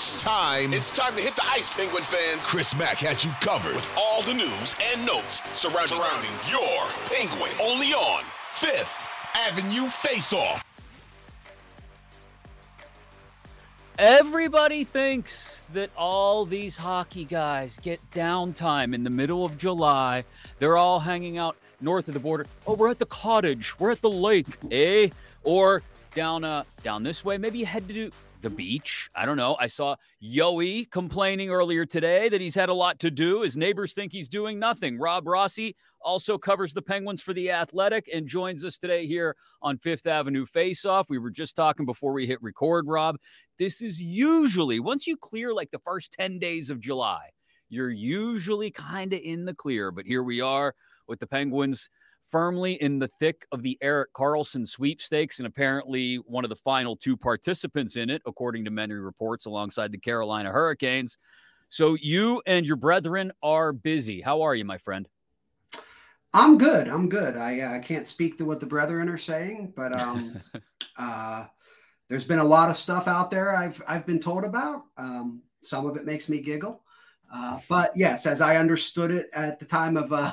It's time. It's time to hit the ice, Penguin fans. Chris Mack has you covered with all the news and notes surrounding, surrounding your Penguin. Only on Fifth Avenue Face Off. Everybody thinks that all these hockey guys get downtime in the middle of July. They're all hanging out north of the border. Oh, we're at the cottage. We're at the lake, eh? Or down uh down this way. Maybe you head to the beach. I don't know. I saw Yohe complaining earlier today that he's had a lot to do. His neighbors think he's doing nothing. Rob Rossi also covers the Penguins for the Athletic and joins us today here on Fifth Avenue Face Off. We were just talking before we hit record, Rob. This is usually once you clear like the first 10 days of July, you're usually kind of in the clear. But here we are with the Penguins firmly in the thick of the Erik Karlsson sweepstakes and apparently one of the final two participants in it, according to many reports, alongside the Carolina Hurricanes. So you and your brethren are busy. How are you, my friend? I'm good. I'm good. I uh, can't speak to what the brethren are saying, but um, uh, there's been a lot of stuff out there I've I've been told about. Um, some of it makes me giggle, uh, but yes, as I understood it at the time of uh,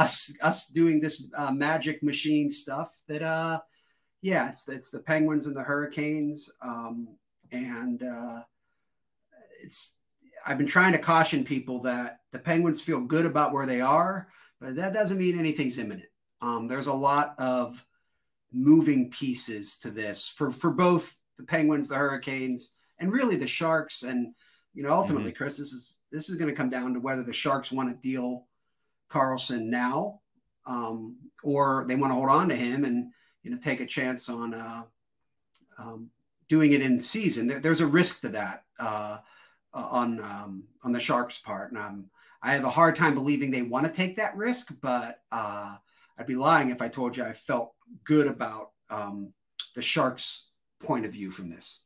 us us doing this uh, magic machine stuff that uh yeah it's it's the penguins and the hurricanes um and uh it's i've been trying to caution people that the penguins feel good about where they are but that doesn't mean anything's imminent um there's a lot of moving pieces to this for for both the penguins the hurricanes and really the sharks and you know ultimately mm-hmm. chris this is this is going to come down to whether the sharks want to deal Karlsson now, um, or they want to hold on to him and you know take a chance on uh, um, doing it in season. There, there's a risk to that uh, on um, on the Sharks' part, and I'm, I have a hard time believing they want to take that risk. But uh, I'd be lying if I told you I felt good about um, the Sharks' point of view from this.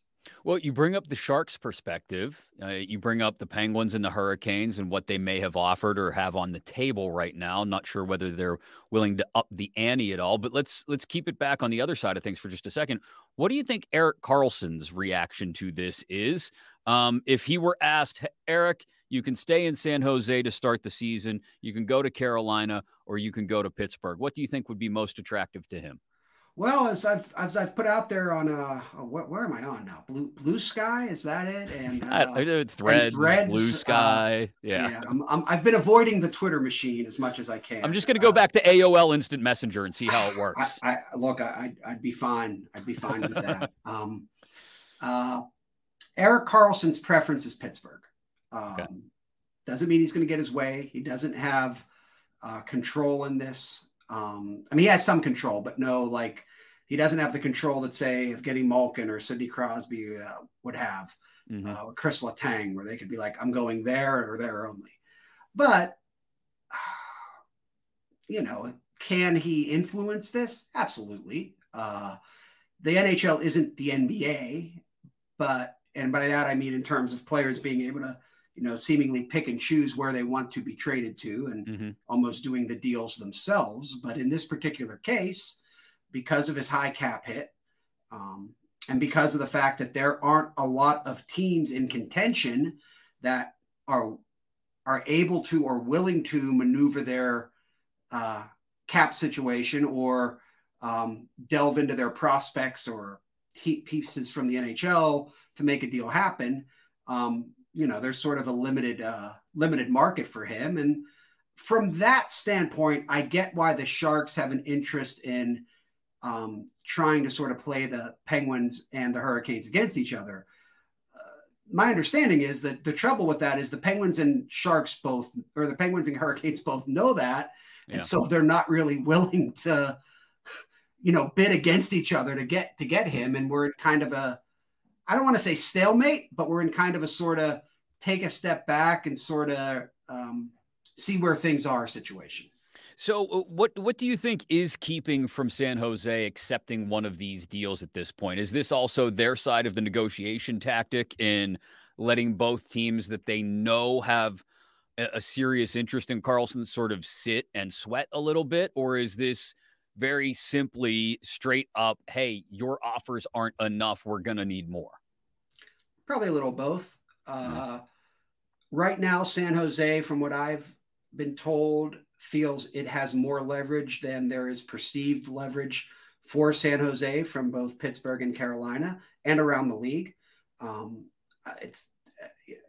Well, you bring up the Sharks' perspective. Uh, you bring up the Penguins and the Hurricanes and what they may have offered or have on the table right now. not sure whether they're willing to up the ante at all. But let's let's keep it back on the other side of things for just a second. What do you think Erik Karlsson's reaction to this is? Um, if he were asked, Erik, you can stay in San Jose to start the season, you can go to Carolina, or you can go to Pittsburgh. What do you think would be most attractive to him? Well, as I've as I've put out there on uh, where, where, am I on now? Blue Blue Sky is that it? And uh, threads, and threads, Blue uh, Sky. Uh, yeah, yeah. i have been avoiding the Twitter machine as much as I can. I'm just going to go uh, back to AOL Instant Messenger and see how it works. I, I look, I, would be fine. I'd be fine with that. um, uh, Erik Karlsson's preference is Pittsburgh. Um, okay. Doesn't mean he's going to get his way. He doesn't have control in this. Um, I mean, he has some control, but no, like he doesn't have the control that say if Geno Malkin or Sidney Crosby uh, would have, mm-hmm. uh, or Chris Letang, where they could be like, I'm going there or there only. But you know, can he influence this? Absolutely. Uh, the NHL isn't the NBA, but and by that I mean in terms of players being able to you know, seemingly pick and choose where they want to be traded to and mm-hmm. almost doing the deals themselves. But in this particular case, because of his high cap hit, um, and because of the fact that there aren't a lot of teams in contention that are are able to or willing to maneuver their uh, cap situation or um, delve into their prospects or pieces from the NHL to make a deal happen. Um, you know, there's sort of a limited uh, limited market for him, and from that standpoint, I get why the Sharks have an interest in um, trying to sort of play the Penguins and the Hurricanes against each other. Uh, my understanding is that the trouble with that is the Penguins and Sharks both, or the Penguins and Hurricanes both know that, yeah. and so they're not really willing to, you know, bid against each other to get to get him. And we're kind of a, I don't want to say stalemate, but we're in kind of a sort of take a step back and sort of um, see where things are situation. So, uh, what what do you think is keeping from San Jose accepting one of these deals at this point? Is this also their side of the negotiation tactic in letting both teams that they know have a, a serious interest in Karlsson sort of sit and sweat a little bit, or is this very simply straight up, "Hey, your offers aren't enough. We're going to need more." Probably a little both. Mm-hmm. Uh, right now, San Jose, from what I've been told, feels it has more leverage than there is perceived leverage for San Jose from both Pittsburgh and Carolina and around the league. Um, it's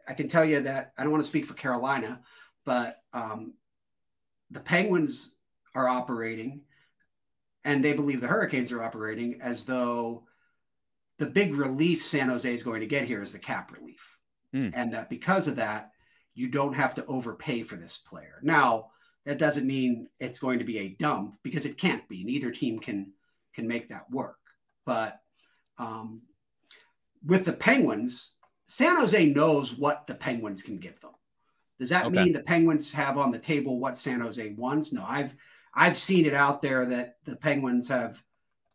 I can tell you that I don't want to speak for Carolina, but um, the Penguins are operating, and they believe the Hurricanes are operating as though the big relief San Jose is going to get here is the cap relief, mm. and that because of that, you don't have to overpay for this player. Now, that doesn't mean it's going to be a dump because it can't be. Neither team can can make that work. But um, with the Penguins, San Jose knows what the Penguins can give them. Does that okay. mean the Penguins have on the table what San Jose wants? No, I've I've seen it out there that the Penguins have,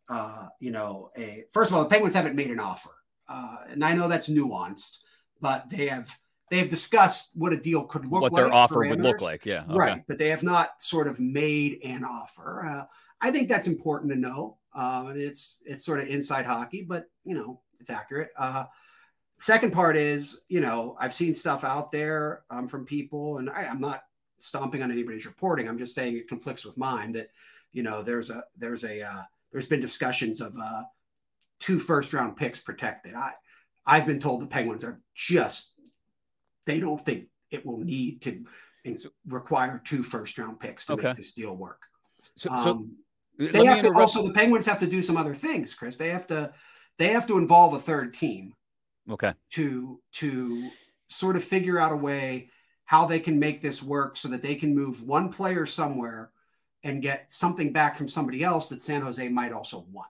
uh, you know, a first of all, the Penguins haven't made an offer, uh, and I know that's nuanced, but they have they have discussed what a deal could look what like. What their offer would look like. Yeah. Okay. Right. But they have not sort of made an offer. Uh, I think that's important to know. Um, it's, it's sort of inside hockey, but you know, it's accurate. Uh, second part is, you know, I've seen stuff out there um, from people and I, I'm not stomping on anybody's reporting. I'm just saying it conflicts with mine that, you know, there's a, there's a, uh, there's been discussions of uh, two first round picks protected. I, I've been told the Penguins are just they don't think it will need to require two first round picks to okay. make this deal work. So, um, so they have to also the Penguins have to do some other things, Chris. They have to they have to involve a third team. Okay. To to sort of figure out a way how they can make this work so that they can move one player somewhere and get something back from somebody else that San Jose might also want.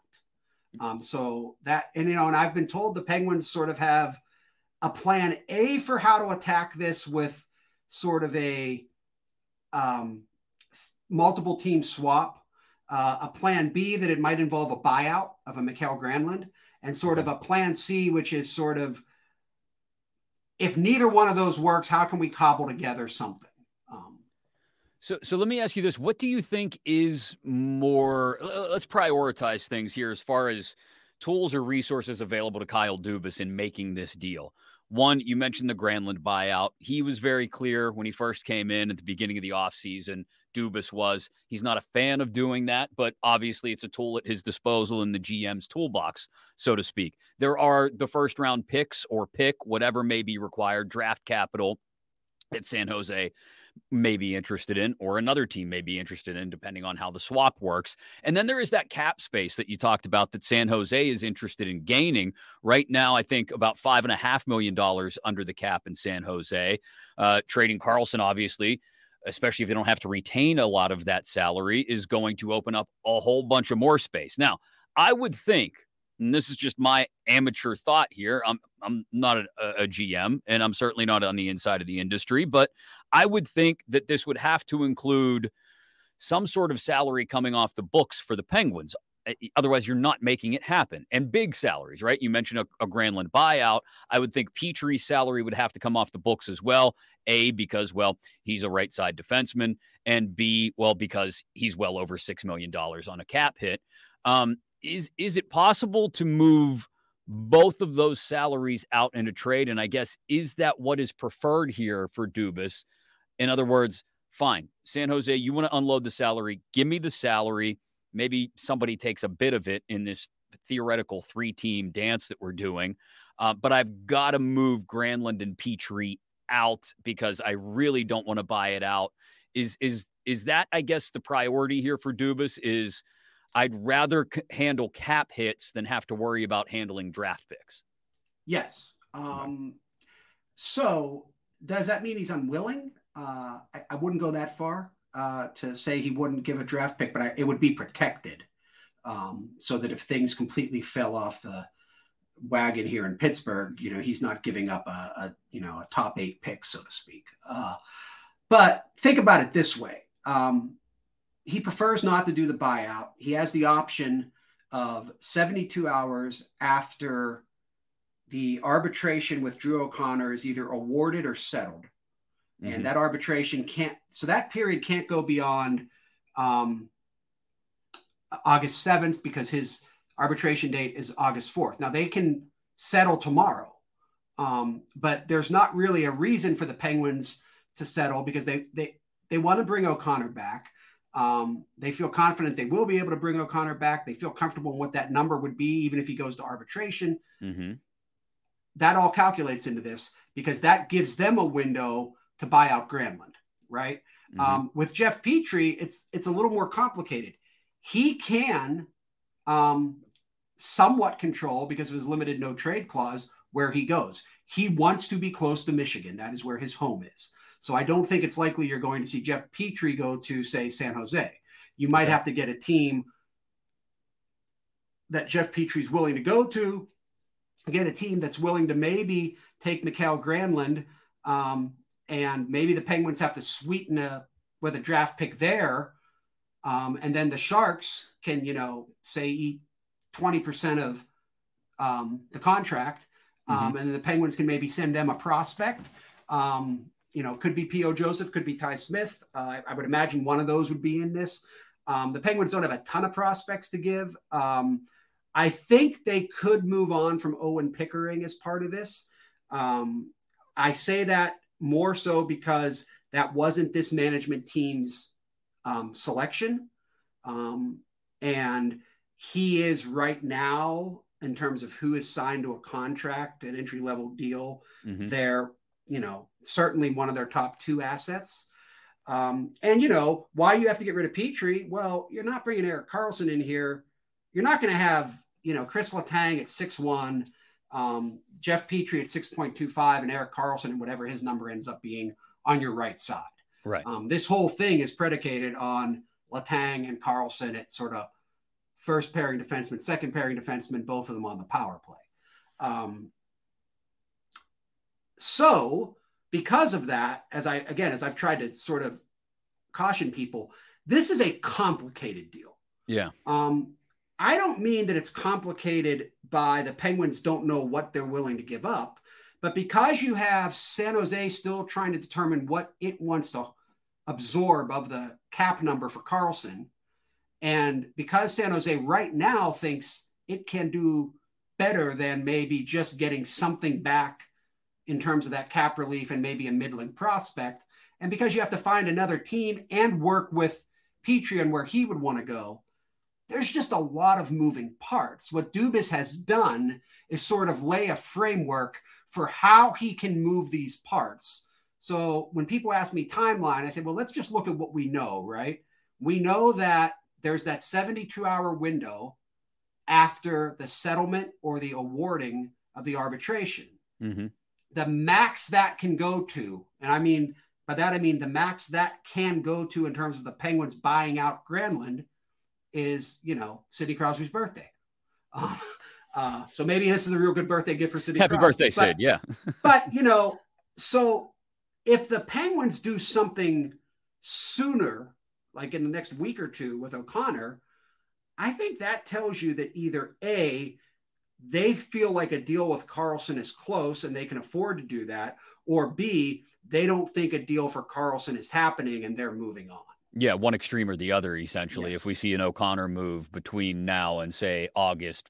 Um, so that and you know, and I've been told the Penguins sort of have a plan A for how to attack this with sort of a um, multiple team swap, uh, a plan B that it might involve a buyout of a Mikael Granlund, and sort of a plan C, which is sort of if neither one of those works, how can we cobble together something? Um, so, so let me ask you this: What do you think is more? Let's prioritize things here as far as tools or resources available to Kyle Dubas in making this deal. One, you mentioned the Granlund buyout. He was very clear when he first came in at the beginning of the offseason. Dubas was. He's not a fan of doing that, but obviously it's a tool at his disposal in the GM's toolbox, so to speak. There are the first round picks or pick, whatever may be required, draft capital at San Jose may be interested in, or another team may be interested in, depending on how the swap works. And then there is that cap space that you talked about that San Jose is interested in gaining. Right now, I think about five and a half million dollars under the cap in San Jose. Uh, trading karlsson obviously, especially if they don't have to retain a lot of that salary, is going to open up a whole bunch of more space. Now, I would think and this is just my amateur thought here. I'm I'm not a, a, GM, and I'm certainly not on the inside of the industry, but I would think that this would have to include some sort of salary coming off the books for the Penguins. Otherwise, you're not making it happen. And big salaries, right? You mentioned a, a Granlund buyout. I would think Petry's salary would have to come off the books as well. A, because, well, he's a right side defenseman. And B, well, because he's well over $6 million on a cap hit. Um, is, is it possible to move both of those salaries out in a trade? And I guess, is that what is preferred here for Dubas? In other words, fine, San Jose, you want to unload the salary, give me the salary. Maybe somebody takes a bit of it in this theoretical three team dance that we're doing. Uh, but I've got to move Granlund and Petry out because I really don't want to buy it out. Is is is that I guess the priority here for Dubas is I'd rather c- handle cap hits than have to worry about handling draft picks. Yes. Um, so does that mean he's unwilling? Uh, I, I, wouldn't go that far uh, to say he wouldn't give a draft pick, but I, it would be protected um, so that if things completely fell off the wagon here in Pittsburgh, you know, he's not giving up a, a you know a top eight pick, so to speak. Uh, but think about it this way: um, he prefers not to do the buyout. He has the option of 72 hours after the arbitration with Drew O'Connor is either awarded or settled. Mm-hmm. And that arbitration can't, so that period can't go beyond um, August 7th because his arbitration date is August 4th. Now they can settle tomorrow, um, but there's not really a reason for the Penguins to settle because they, they, they want to bring O'Connor back. Um, they feel confident they will be able to bring O'Connor back. They feel comfortable in what that number would be, even if he goes to arbitration. Mm-hmm. That all calculates into this because that gives them a window to buy out Granlund, right? Mm-hmm. Um, with Jeff Petry, it's it's a little more complicated. He can um, somewhat control because of his limited no trade clause where he goes. He wants to be close to Michigan. That is where his home is. So I don't think it's likely you're going to see Jeff Petry go to, say, San Jose. You might have to get a team that Jeff Petry's willing to go to, get a team that's willing to maybe take Mikael Granlund, um, and maybe the Penguins have to sweeten a with a draft pick there, um, and then the Sharks can, you know, say eat twenty percent of um, the contract, um, mm-hmm. and the Penguins can maybe send them a prospect. Um, you know, could be P.O. Joseph, could be Ty Smith. Uh, I would imagine one of those would be in this. Um, the Penguins don't have a ton of prospects to give. Um, I think they could move on from Owen Pickering as part of this. Um, I say that more so because that wasn't this management team's um, selection. Um, and he is right now, in terms of who is signed to a contract, an entry level deal, mm-hmm. they're you know, certainly one of their top two assets. Um, and you know, why you have to get rid of Petry? Well, you're not bringing Erik Karlsson in here. You're not going to have, you know, Chris Letang at six one, um, Jeff Petry at 6.25, and Erik Karlsson, and whatever his number ends up being, on your right side. Right. Um, this whole thing is predicated on Letang and Karlsson at sort of first pairing defenseman, second pairing defenseman, both of them on the power play. Um, so, because of that, as I again, as I've tried to sort of caution people, this is a complicated deal. Yeah. Um, I don't mean that it's complicated by the Penguins don't know what they're willing to give up, but because you have San Jose still trying to determine what it wants to absorb of the cap number for Karlsson, and because San Jose right now thinks it can do better than maybe just getting something back in terms of that cap relief and maybe a middling prospect. And because you have to find another team and work with Petry and where he would want to go, there's just a lot of moving parts. What Dubas has done is sort of lay a framework for how he can move these parts. So when people ask me timeline, I say, well, let's just look at what we know, right? We know that there's that 72 hour window after the settlement or the awarding of the arbitration. Mm-hmm the max that can go to, and I mean by that I mean the max that can go to in terms of the Penguins buying out Granlund is you know Sidney Crosby's birthday. Uh, uh, so maybe this is a real good birthday gift for Sidney. Happy Crosby. birthday, Sid! Yeah, but you know, so if the Penguins do something sooner, like in the next week or two with O'Connor, I think that tells you that either a they feel like a deal with Karlsson is close and they can afford to do that, or B, they don't think a deal for Karlsson is happening and they're moving on. Yeah, one extreme or the other, essentially. Yes. If we see an O'Connor move between now and say August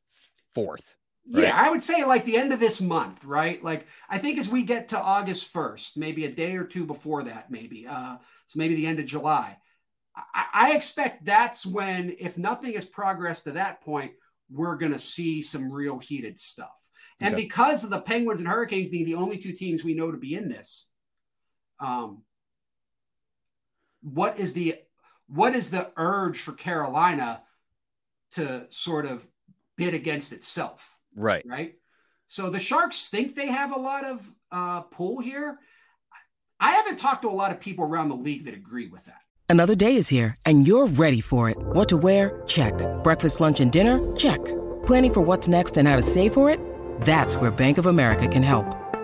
4th. Right? Yeah, I would say like the end of this month, right? Like I think as we get to August 1st, maybe a day or two before that, maybe. Uh, so maybe the end of July. I, I expect that's when, if nothing has progressed to that point, we're going to see some real heated stuff. And Okay. because of the Penguins and Hurricanes being the only two teams we know to be in this, um, what is the what is the urge for Carolina to sort of bid against itself? Right. right? So the Sharks think they have a lot of uh, pull here. I haven't talked to a lot of people around the league that agree with that. Another day is here, and you're ready for it. What to wear? Check. Breakfast, lunch, and dinner? Check. Planning for what's next and how to save for it? That's where Bank of America can help.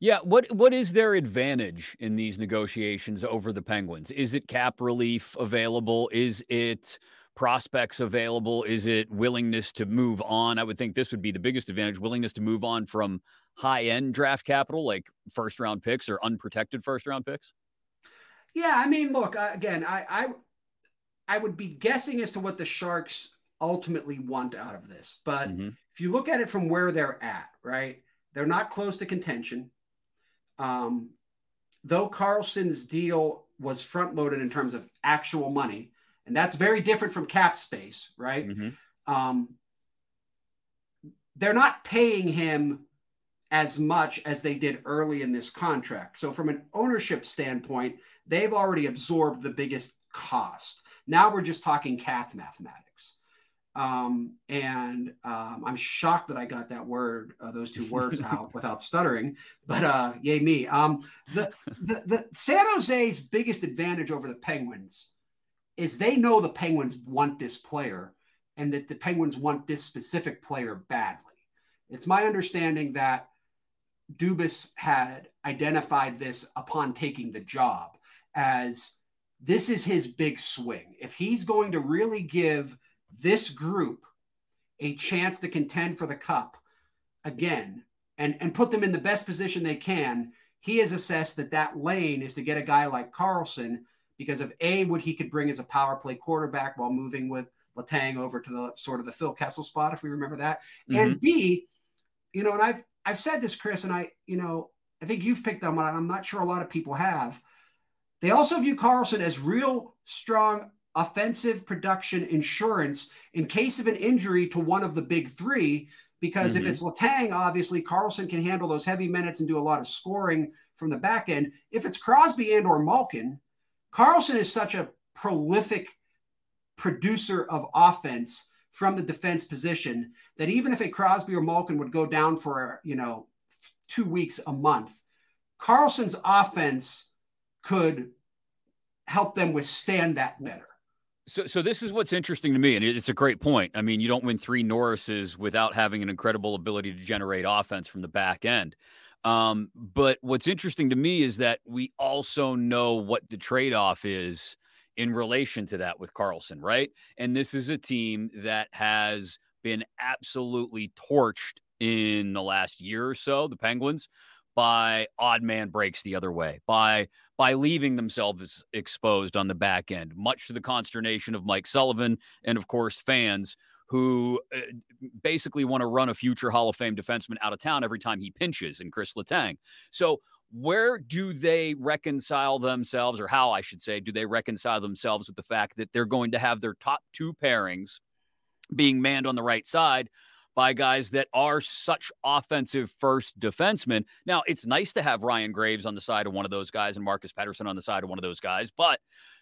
Yeah, what what is their advantage in these negotiations over the Penguins? Is it cap relief available? Is it prospects available? Is it willingness to move on? I would think this would be the biggest advantage, willingness to move on from high-end draft capital like first round picks or unprotected first round picks. Yeah, I mean, look uh, again. I, I I would be guessing as to what the Sharks ultimately want out of this, but Mhm. if you look at it from where they're at, right, they're not close to contention. Um, though Karlsson's deal was front loaded in terms of actual money, and that's very different from cap space, right? Mhm. Um, they're not paying him as much as they did early in this contract. So, from an ownership standpoint, they've already absorbed the biggest cost. Now we're just talking cath mathematics. Um, and um, I'm shocked that I got that word, uh, those two words out without stuttering, but uh, yay me. Um, the, the, the San Jose's biggest advantage over the Penguins is they know the Penguins want this player and that the Penguins want this specific player badly. It's my understanding that Dubas had identified this upon taking the job as this is his big swing. If he's going to really give this group a chance to contend for the cup again and, and put them in the best position they can, he has assessed that that lane is to get a guy like Karlsson because of A, what he could bring as a power play quarterback while moving with Letang over to the sort of the Phil Kessel spot, if we remember that. And mm-hmm. B, you know, and I've I've said this, Chris, and I, you know, I think you've picked on it. I'm not sure a lot of people have. They also view Karlsson as real strong offensive production insurance in case of an injury to one of the big three. Because Mhm. if it's Letang, obviously Karlsson can handle those heavy minutes and do a lot of scoring from the back end. If it's Crosby and or Malkin, Karlsson is such a prolific producer of offense from the defense position that even if a Crosby or Malkin would go down for you know two weeks a month, Karlsson's offense could help them withstand that better. So, so this is what's interesting to me, and it's a great point. I mean, you don't win three Norrises without having an incredible ability to generate offense from the back end. Um, but what's interesting to me is that we also know what the trade-off is in relation to that with Karlsson, right? And this is a team that has been absolutely torched in the last year or so, the Penguins, by odd man breaks the other way, by by leaving themselves exposed on the back end, much to the consternation of Mike Sullivan and, of course, fans who uh, basically want to run a future Hall of Fame defenseman out of town every time he pinches in Chris Letang. So, where do they reconcile themselves, or how I should say, do they reconcile themselves with the fact that they're going to have their top two pairings being manned on the right side by guys that are such offensive first defensemen. Now, it's nice to have Ryan Graves on the side of one of those guys and Marcus Pettersson on the side of one of those guys, but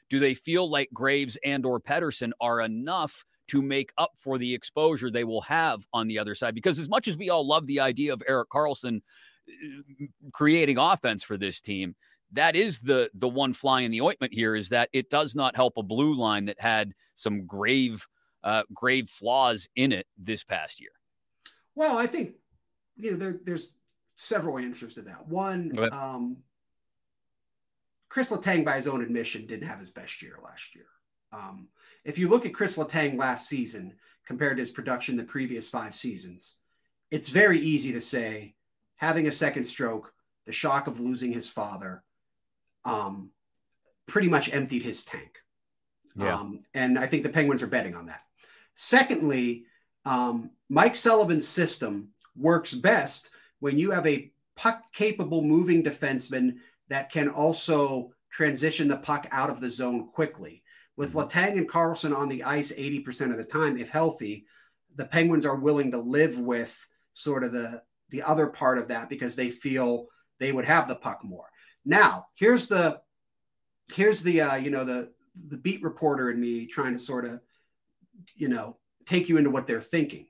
do they feel like Graves and or Pettersson are enough to make up for the exposure they will have on the other side? Because as much as we all love the idea of Erik Karlsson uh, creating offense for this team, that is the the one fly in the ointment here is that it does not help a blue line that had some grave uh, grave flaws in it this past year. Well, I think you know there, there's several answers to that. One, um, Chris Letang, by his own admission, didn't have his best year last year. Um, if you look at Chris Letang last season compared to his production the previous five seasons, it's very easy to say having a second stroke, the shock of losing his father, um, pretty much emptied his tank. Yeah. Um, and I think the Penguins are betting on that. Secondly, um, Mike Sullivan's system works best when you have a puck capable moving defenseman that can also transition the puck out of the zone quickly. With Letang and Karlsson on the ice 80% of the time, if healthy, the Penguins are willing to live with sort of the the other part of that because they feel they would have the puck more. Now, here's the here's the uh, you know the the beat reporter in me trying to sort of you know take you into what they're thinking.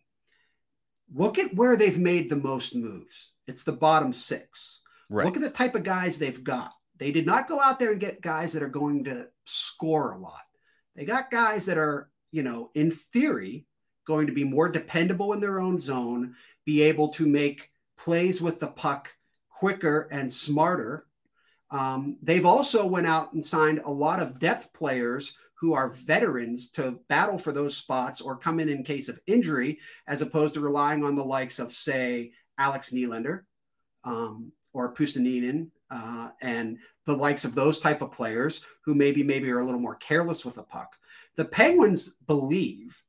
Look at where they've made the most moves. It's the bottom six. Right. Look at the type of guys they've got. They did not go out there and get guys that are going to score a lot. They got guys that are, you know, in theory, going to be more dependable in their own zone, be able to make plays with the puck quicker and smarter. Um, they've also went out and signed a lot of depth players who are veterans to battle for those spots or come in in case of injury, as opposed to relying on the likes of, say, Alex Nylander um, or Puustinen uh, and the likes of those type of players who maybe maybe are a little more careless with the puck. The Penguins believe.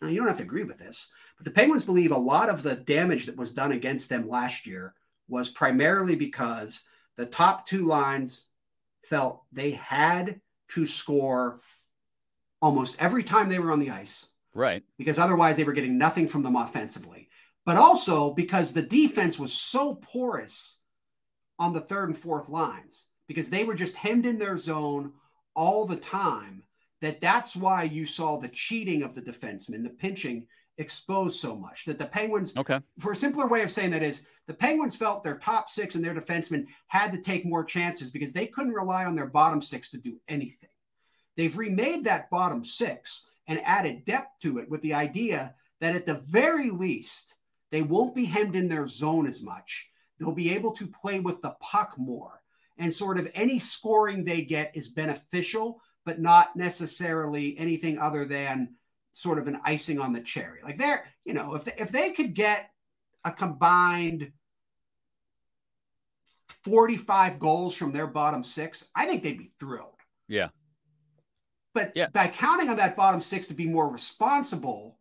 Now you don't have to agree with this, but the Penguins believe a lot of the damage that was done against them last year was primarily because the top two lines felt they had to score almost every time they were on the ice Right. because otherwise they were getting nothing from them offensively. But also because the defense was so porous on the third and fourth lines because they were just hemmed in their zone all the time that that's why you saw the cheating of the defensemen, the pinching exposed so much that the Penguins Okay. for a simpler way of saying that is the Penguins felt their top six and their defensemen had to take more chances because they couldn't rely on their bottom six to do anything. They've remade that bottom six and added depth to it with the idea that at the very least, they won't be hemmed in their zone as much. They'll be able to play with the puck more. And sort of any scoring they get is beneficial, but not necessarily anything other than sort of an icing on the cherry. Like they're, you know, if they, if they could get a combined 45 goals from their bottom six, I think they'd be thrilled. Yeah. But Yeah. by counting on that bottom six to be more responsible,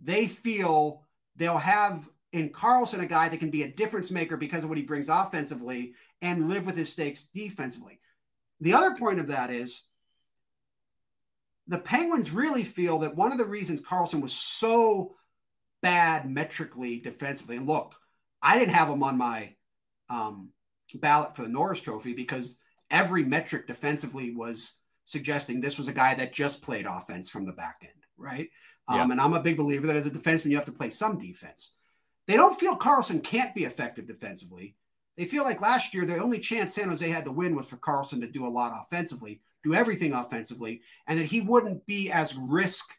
they feel they'll have in Karlsson a guy that can be a difference maker because of what he brings offensively and live with his stakes defensively. The other point of that is the Penguins really feel that one of the reasons Karlsson was so bad metrically defensively, and look, I didn't have him on my um, ballot for the Norris Trophy because every metric defensively was suggesting this was a guy that just played offense from the back end, right? Um, Yeah. And I'm a big believer that as a defenseman, you have to play some defense. They don't feel Karlsson can't be effective defensively. They feel like last year, the only chance San Jose had to win was for Karlsson to do a lot offensively, do everything offensively, and that he wouldn't be as risk,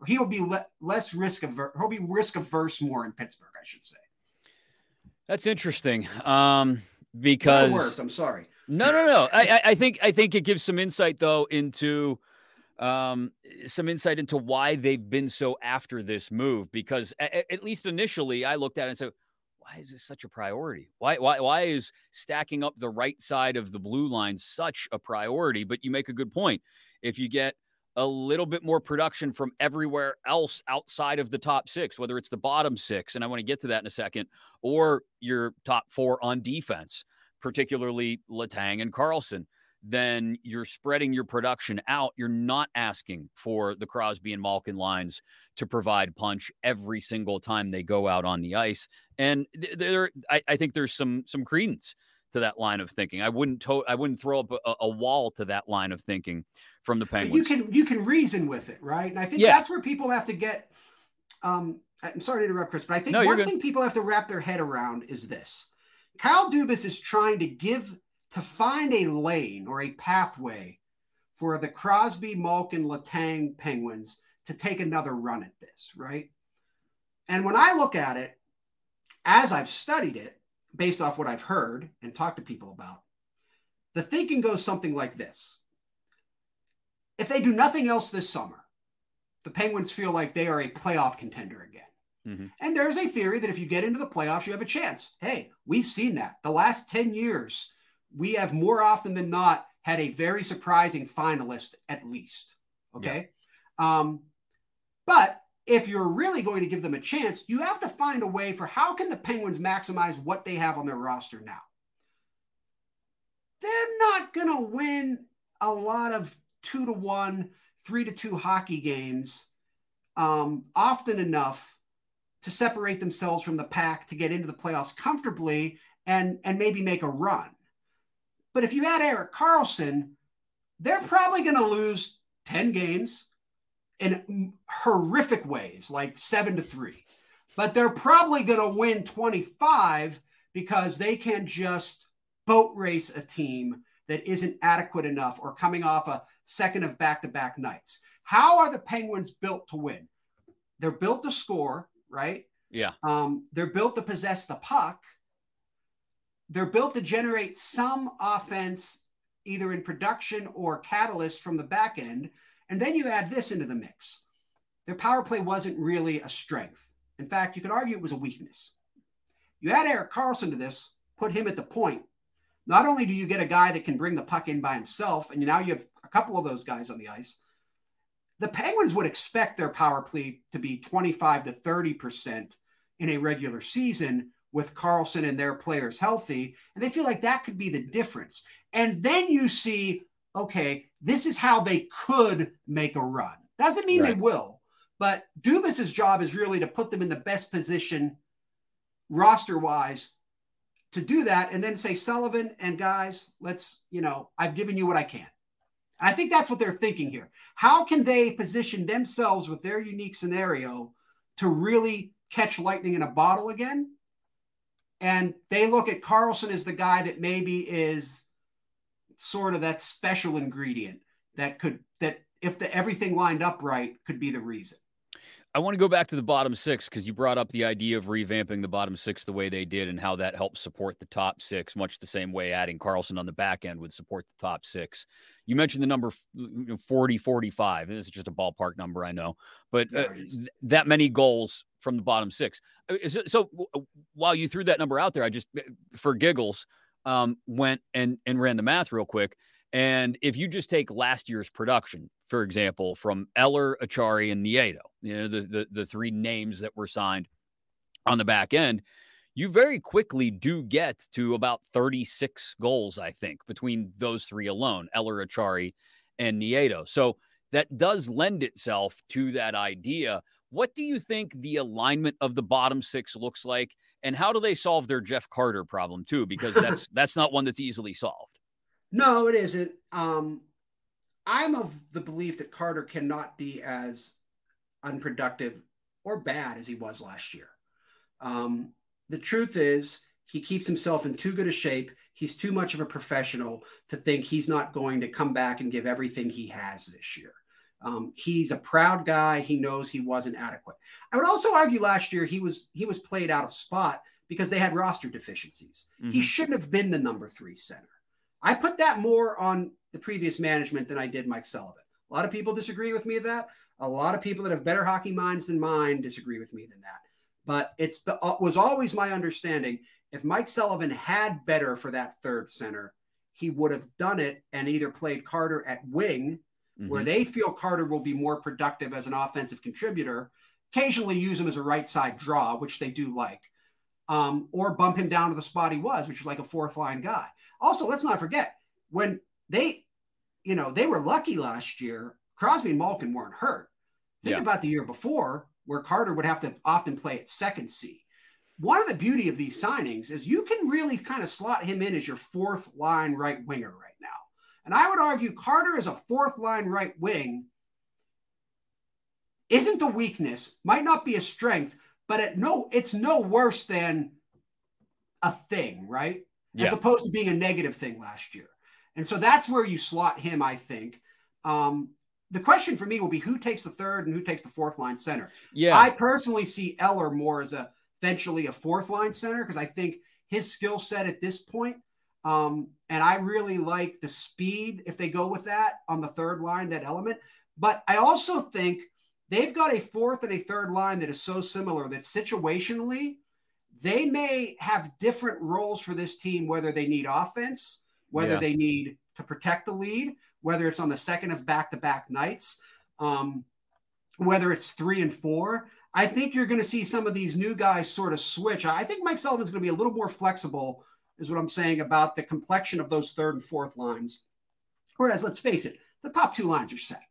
or he'll be le- less risk averse, he'll be risk averse more in Pittsburgh, I should say. That's interesting. Um, because worse, I'm sorry. No, no, no. I, I- think I think it gives some insight though into um, some insight into why they've been so after this move. Because a- a- at least initially, I looked at it and said, "Why is this such a priority? Why why why is stacking up the right side of the blue line such a priority?" But you make a good point. If you get a little bit more production from everywhere else outside of the top six, whether it's the bottom six, and I want to get to that in a second, or your top four on defense particularly Letang and Karlsson, then you're spreading your production out. You're not asking for the Crosby and Malkin lines to provide punch every single time they go out on the ice. And there, I, I think there's some some credence to that line of thinking. I wouldn't to- I wouldn't throw up a, a wall to that line of thinking from the But you can you can reason with it, right? And I think Yeah. that's where people have to get. Um, I'm sorry to interrupt, Chris, but I think No, one thing people have to wrap their head around is this: Kyle Dubas is trying to give to find a lane or a pathway for the Crosby, Malkin, Letang Penguins to take another run at this, right? And when I look at it, as I've studied it, based off what I've heard and talked to people about, the thinking goes something like this. If they do nothing else this summer, the Penguins feel like they are a playoff contender again. Mm-hmm. And there's a theory that if you get into the playoffs, you have a chance. Hey, we've seen that. The last 10 years, we have more often than not had a very surprising finalist at least. Okay. Yeah. Um, but if you're really going to give them a chance, you have to find a way for how can the Penguins maximize what they have on their roster now? They're not going to win a lot of two to one, three to two hockey games um, often enough to separate themselves from the pack to get into the playoffs comfortably and and maybe make a run. But if you add Erik Karlsson, they're probably going to lose 10 games in horrific ways, like 7 to 3. But they're probably going to win 25 because they can just boat race a team that isn't adequate enough or coming off a second of back-to-back nights. How are the Penguins built to win? They're built to score right? Yeah. Um, they're built to possess the puck. They're built to generate some offense, either in production or catalyst from the back end. And then you add this into the mix. Their power play wasn't really a strength. In fact, you could argue it was a weakness. You add Erik Karlsson to this, put him at the point. Not only do you get a guy that can bring the puck in by himself, and now you have a couple of those guys on the ice, the Penguins would expect their power play to be 25 to 30% in a regular season with Karlsson and their players healthy. And they feel like that could be the difference. And then you see, okay, this is how they could make a run. Doesn't mean right. they will, but Dubas's job is really to put them in the best position roster wise to do that and then say Sullivan and guys, let's, you know, I've given you what I can. I think that's what they're thinking here. How can they position themselves with their unique scenario to really catch lightning in a bottle again? And they look at Karlsson as the guy that maybe is sort of that special ingredient that could that if the everything lined up right could be the reason. I want to go back to the bottom six because you brought up the idea of revamping the bottom six the way they did and how that helps support the top six, much the same way adding Karlsson on the back end would support the top six. You mentioned the number 40, 45. This is just a ballpark number, I know, but uh, th- that many goals from the bottom six. Uh, so, so, while you threw that number out there, I just, uh, for giggles, um, went and, and ran the math real quick. And if you just take last year's production, for example, from Eller, Acciari, and Nieto, you know, the, the, the three names that were signed on the back end, you very quickly do get to about 36 goals, I think, between those three alone, Eller, Acciari, and Nieto. So that does lend itself to that idea. What do you think the alignment of the bottom six looks like? And how do they solve their Jeff Carter problem too? Because that's that's not one that's easily solved. No, it isn't. Um, I'm of the belief that Carter cannot be as unproductive or bad as he was last year. Um, the truth is, he keeps himself in too good a shape. He's too much of a professional to think he's not going to come back and give everything he has this year. Um, he's a proud guy. He knows he wasn't adequate. I would also argue last year he was he was played out of spot because they had roster deficiencies. Mm-hmm. He shouldn't have been the number three center. I put that more on the previous management than I did Mike Sullivan. A lot of people disagree with me of that. A lot of people that have better hockey minds than mine disagree with me than that. But it's uh, was always my understanding if Mike Sullivan had better for that third center, he would have done it and either played Carter at wing, mm-hmm. where they feel Carter will be more productive as an offensive contributor. Occasionally use him as a right side draw, which they do like, um, or bump him down to the spot he was, which is like a fourth line guy. Also, let's not forget when they, you know, they were lucky last year. Crosby and Malkin weren't hurt. Think yeah. about the year before where Carter would have to often play at second C. One of the beauty of these signings is you can really kind of slot him in as your fourth line right winger right now. And I would argue Carter as a fourth line right wing isn't a weakness, might not be a strength, but it no, it's no worse than a thing, right? Yeah. as opposed to being a negative thing last year. And so that's where you slot him, I think. Um, the question for me will be who takes the third and who takes the fourth line center. Yeah. I personally see Eller more as a eventually a fourth line center because I think his skill set at this point, um, and I really like the speed if they go with that on the third line, that element. But I also think they've got a fourth and a third line that is so similar that situationally they may have different roles for this team, whether they need offense, whether Yeah. they need to protect the lead, whether it's on the second of back to back nights, um, whether it's three and four. I think you're going to see some of these new guys sort of switch. I think Mike Sullivan's going to be a little more flexible, is what I'm saying about the complexion of those third and fourth lines. Whereas, let's face it, the top two lines are set.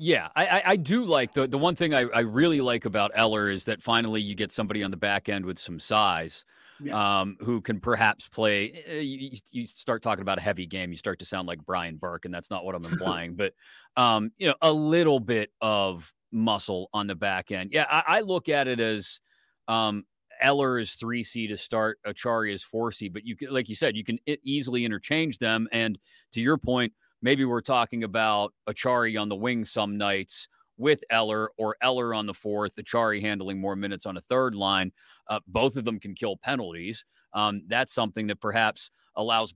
Yeah, I, I, do like the the one thing I, I really like about Eller is that finally you get somebody on the back end with some size, Yes. um, who can perhaps play. eh, You, you start talking about a heavy game, you start to sound like Brian Burke, and that's not what I'm implying. but um, you know, a little bit of muscle on the back end. Yeah, I, I look at it as um, Eller is three C to start, Acciari is four C, but you can, like you said, you can easily interchange them. And to your point, maybe we're talking about Acciari on the wing some nights with Eller or Eller on the fourth, Acciari handling more minutes on a third line. Uh, both of them can kill penalties. Um, that's something that perhaps allows.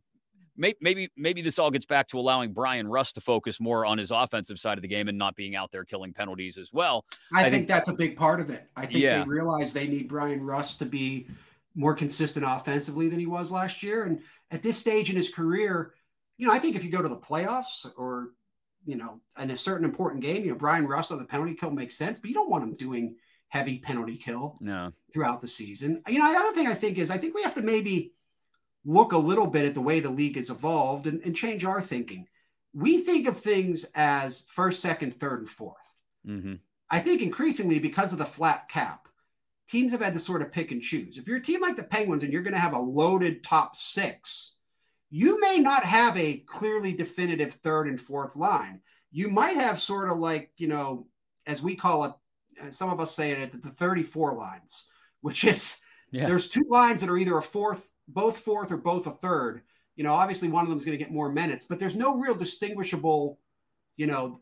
Maybe maybe this all gets back to allowing Bryan Rust to focus more on his offensive side of the game and not being out there killing penalties as well. I, I think, think- that's a big part of it. I think Yeah. they realize they need Bryan Rust to be more consistent offensively than he was last year. And at this stage in his career, you know, I think if you go to the playoffs or, you know, in a certain important game, you know, Bryan Rust on the penalty kill makes sense, but you don't want him doing heavy penalty kill No. throughout the season. You know, the other thing I think is I think we have to maybe look a little bit at the way the league has evolved and, and change our thinking. We think of things as first, second, third, and fourth. hmm I think increasingly because of the flat cap, teams have had to sort of pick and choose. If you're a team like the Penguins and you're going to have a loaded top six, you may not have a clearly definitive third and fourth line. You might have sort of like, you know, as we call it, uh, some of us say it, at the 34 lines, which is Yeah. there's two lines that are either a fourth, both fourth or both a third. You know, obviously one of them is going to get more minutes, but there's no real distinguishable, you know,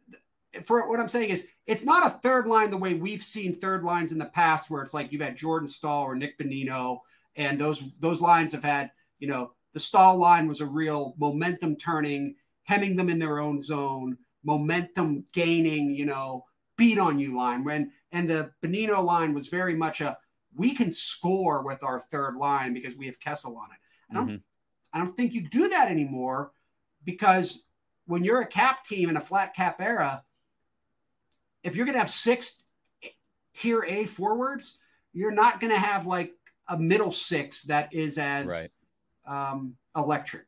for what I'm saying is it's not a third line the way we've seen third lines in the past, where it's like you've had Jordan Staal or Nick Bonino, and those those lines have had, you know, the Staal line was a real momentum turning, hemming them in their own zone, momentum gaining, you know, beat on you line. When and the Bonino line was very much a we can score with our third line because we have Kessel on it. I don't Mhm. I don't think you do that anymore because when you're a cap team in a flat cap era, if you're going to have six tier A forwards, you're not going to have like a middle six that is as Right. Um, electric.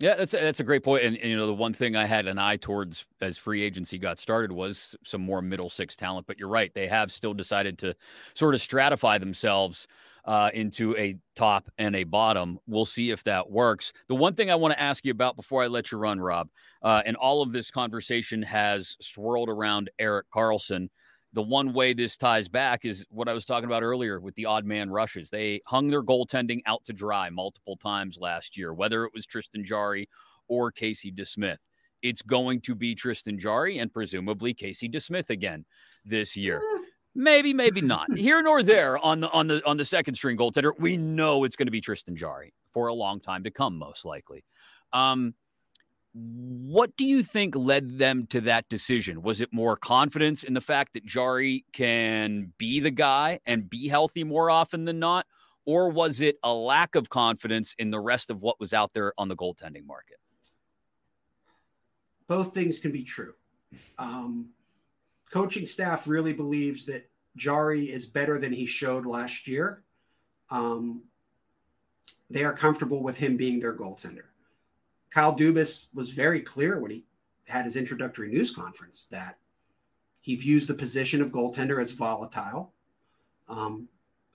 Yeah, that's a, that's a great point. And, and you know, the one thing I had an eye towards as free agency got started was some more middle six talent. But you're right; they have still decided to sort of stratify themselves uh, into a top and a bottom. We'll see if that works. The one thing I want to ask you about before I let you run, Rob, uh, and all of this conversation has swirled around Erik Karlsson. The one way this ties back is what I was talking about earlier with the odd man rushes. They hung their goaltending out to dry multiple times last year, whether it was Tristan Jarry or Casey DeSmith. It's going to be Tristan Jarry and presumably Casey DeSmith again this year. Maybe, maybe not. Here nor there on the on the on the second string goaltender. We know it's going to be Tristan Jarry for a long time to come, most likely. Um, what do you think led them to that decision? Was it more confidence in the fact that Jarry can be the guy and be healthy more often than not? Or was it a lack of confidence in the rest of what was out there on the goaltending market? Both things can be true. Um, coaching staff really believes that Jarry is better than he showed last year. Um, they are comfortable with him being their goaltender. Kyle Dubas was very clear when he had his introductory news conference that he views the position of goaltender as volatile. Um,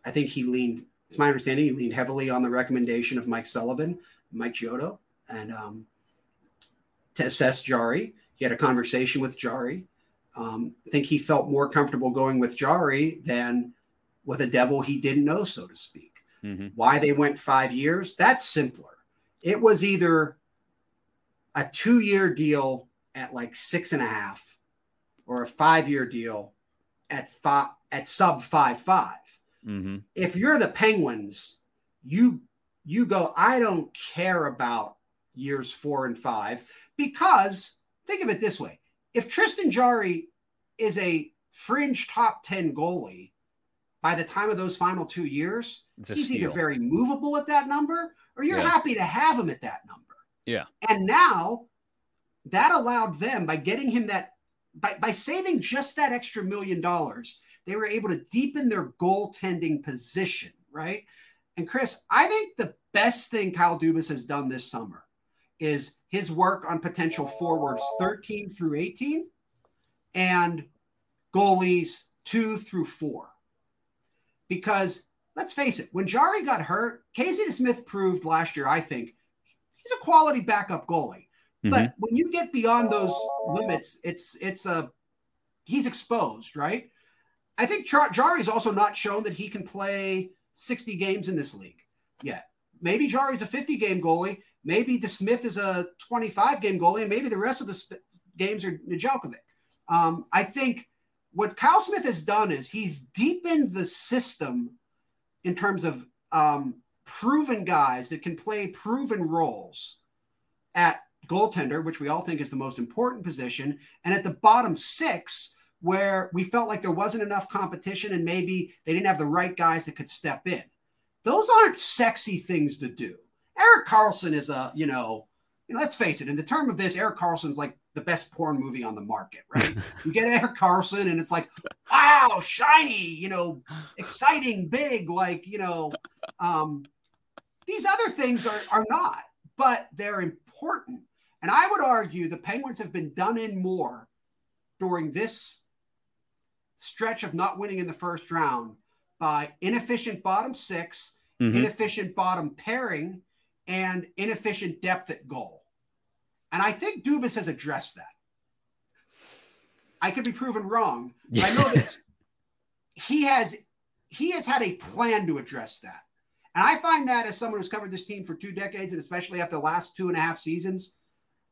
I think he leaned, it's my understanding, he leaned heavily on the recommendation of Mike Sullivan, Mike Giotto, and um, to assess Jarry. He had a conversation with Jarry. Um, I think he felt more comfortable going with Jarry than with a devil he didn't know, so to speak. Mhm. Why they went five years, that's simpler. it was either a two year deal at like six and a half or a five year deal at five at sub five five. Mm-hmm. If you're the Penguins, you you go, I don't care about years four and five because think of it this way. If Tristan Jarry is a fringe top 10 goalie by the time of those final two years, he's steal. either very movable at that number or you're Yeah. happy to have him at that number. Yeah. And now that allowed them by getting him that by, by saving just that extra million dollars, they were able to deepen their goaltending position, right? And Chris, I think the best thing Kyle Dubas has done this summer is his work on potential forwards 13 through 18 and goalies 2 through 4. Because let's face it, when Jarry got hurt, Casey Smith proved last year, I think, he's a quality backup goalie. But when you get beyond those limits, it's it's a he's exposed, right? I think Char- Jarry's also not shown that he can play 60 games in this league yet. Maybe Jarry's a 50 game goalie. Maybe DeSmith is a 25 game goalie, and maybe the rest of the sp- games are Nedeljkovic. Um, I think what Kyle Smith has done is he's deepened the system in terms of um, proven guys that can play proven roles at goaltender, which we all think is the most important position, and at the bottom six, where we felt like there wasn't enough competition and maybe they didn't have the right guys that could step in. Those aren't sexy things to do. Erik Karlsson is a, you know, you know, let's face it, in the term of this, Erik Karlsson's like the best porn movie on the market, right? you get Erik Karlsson and it's like, wow, shiny, you know, exciting, big, like, you know, um, these other things are, are not, but they're important. And I would argue the Penguins have been done in more during this stretch of not winning in the first round by inefficient bottom 6 Mhm. inefficient bottom pairing, and inefficient depth at goal. And I think Dubas has addressed that. I could be proven wrong, but I know this. He has he has had a plan to address that. And I find that as someone who's covered this team for two decades, and especially after the last two and a half seasons,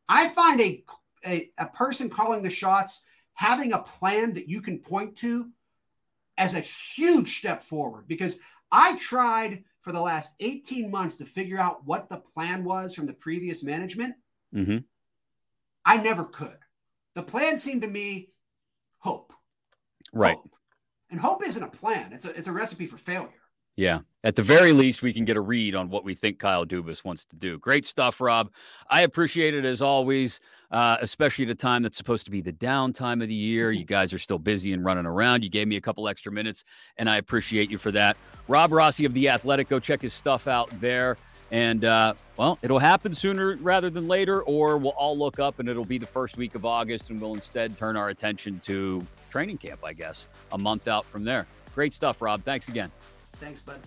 I find a, a, a person calling the shots having a plan that you can point to as a huge step forward because I tried for the last 18 months to figure out what the plan was from the previous management. Mm-hmm. I never could. The plan seemed to me hope. Right. Hope. And hope isn't a plan. It's a it's a recipe for failure. Yeah. At the very least, we can get a read on what we think Kyle Dubas wants to do. Great stuff, Rob. I appreciate it as always, uh, especially at a time that's supposed to be the downtime of the year. You guys are still busy and running around. You gave me a couple extra minutes, and I appreciate you for that. Rob Rossi of The Athletic, go check his stuff out there. And, uh, well, it'll happen sooner rather than later, or we'll all look up and it'll be the first week of August, and we'll instead turn our attention to training camp, I guess, a month out from there. Great stuff, Rob. Thanks again. Thanks, bud.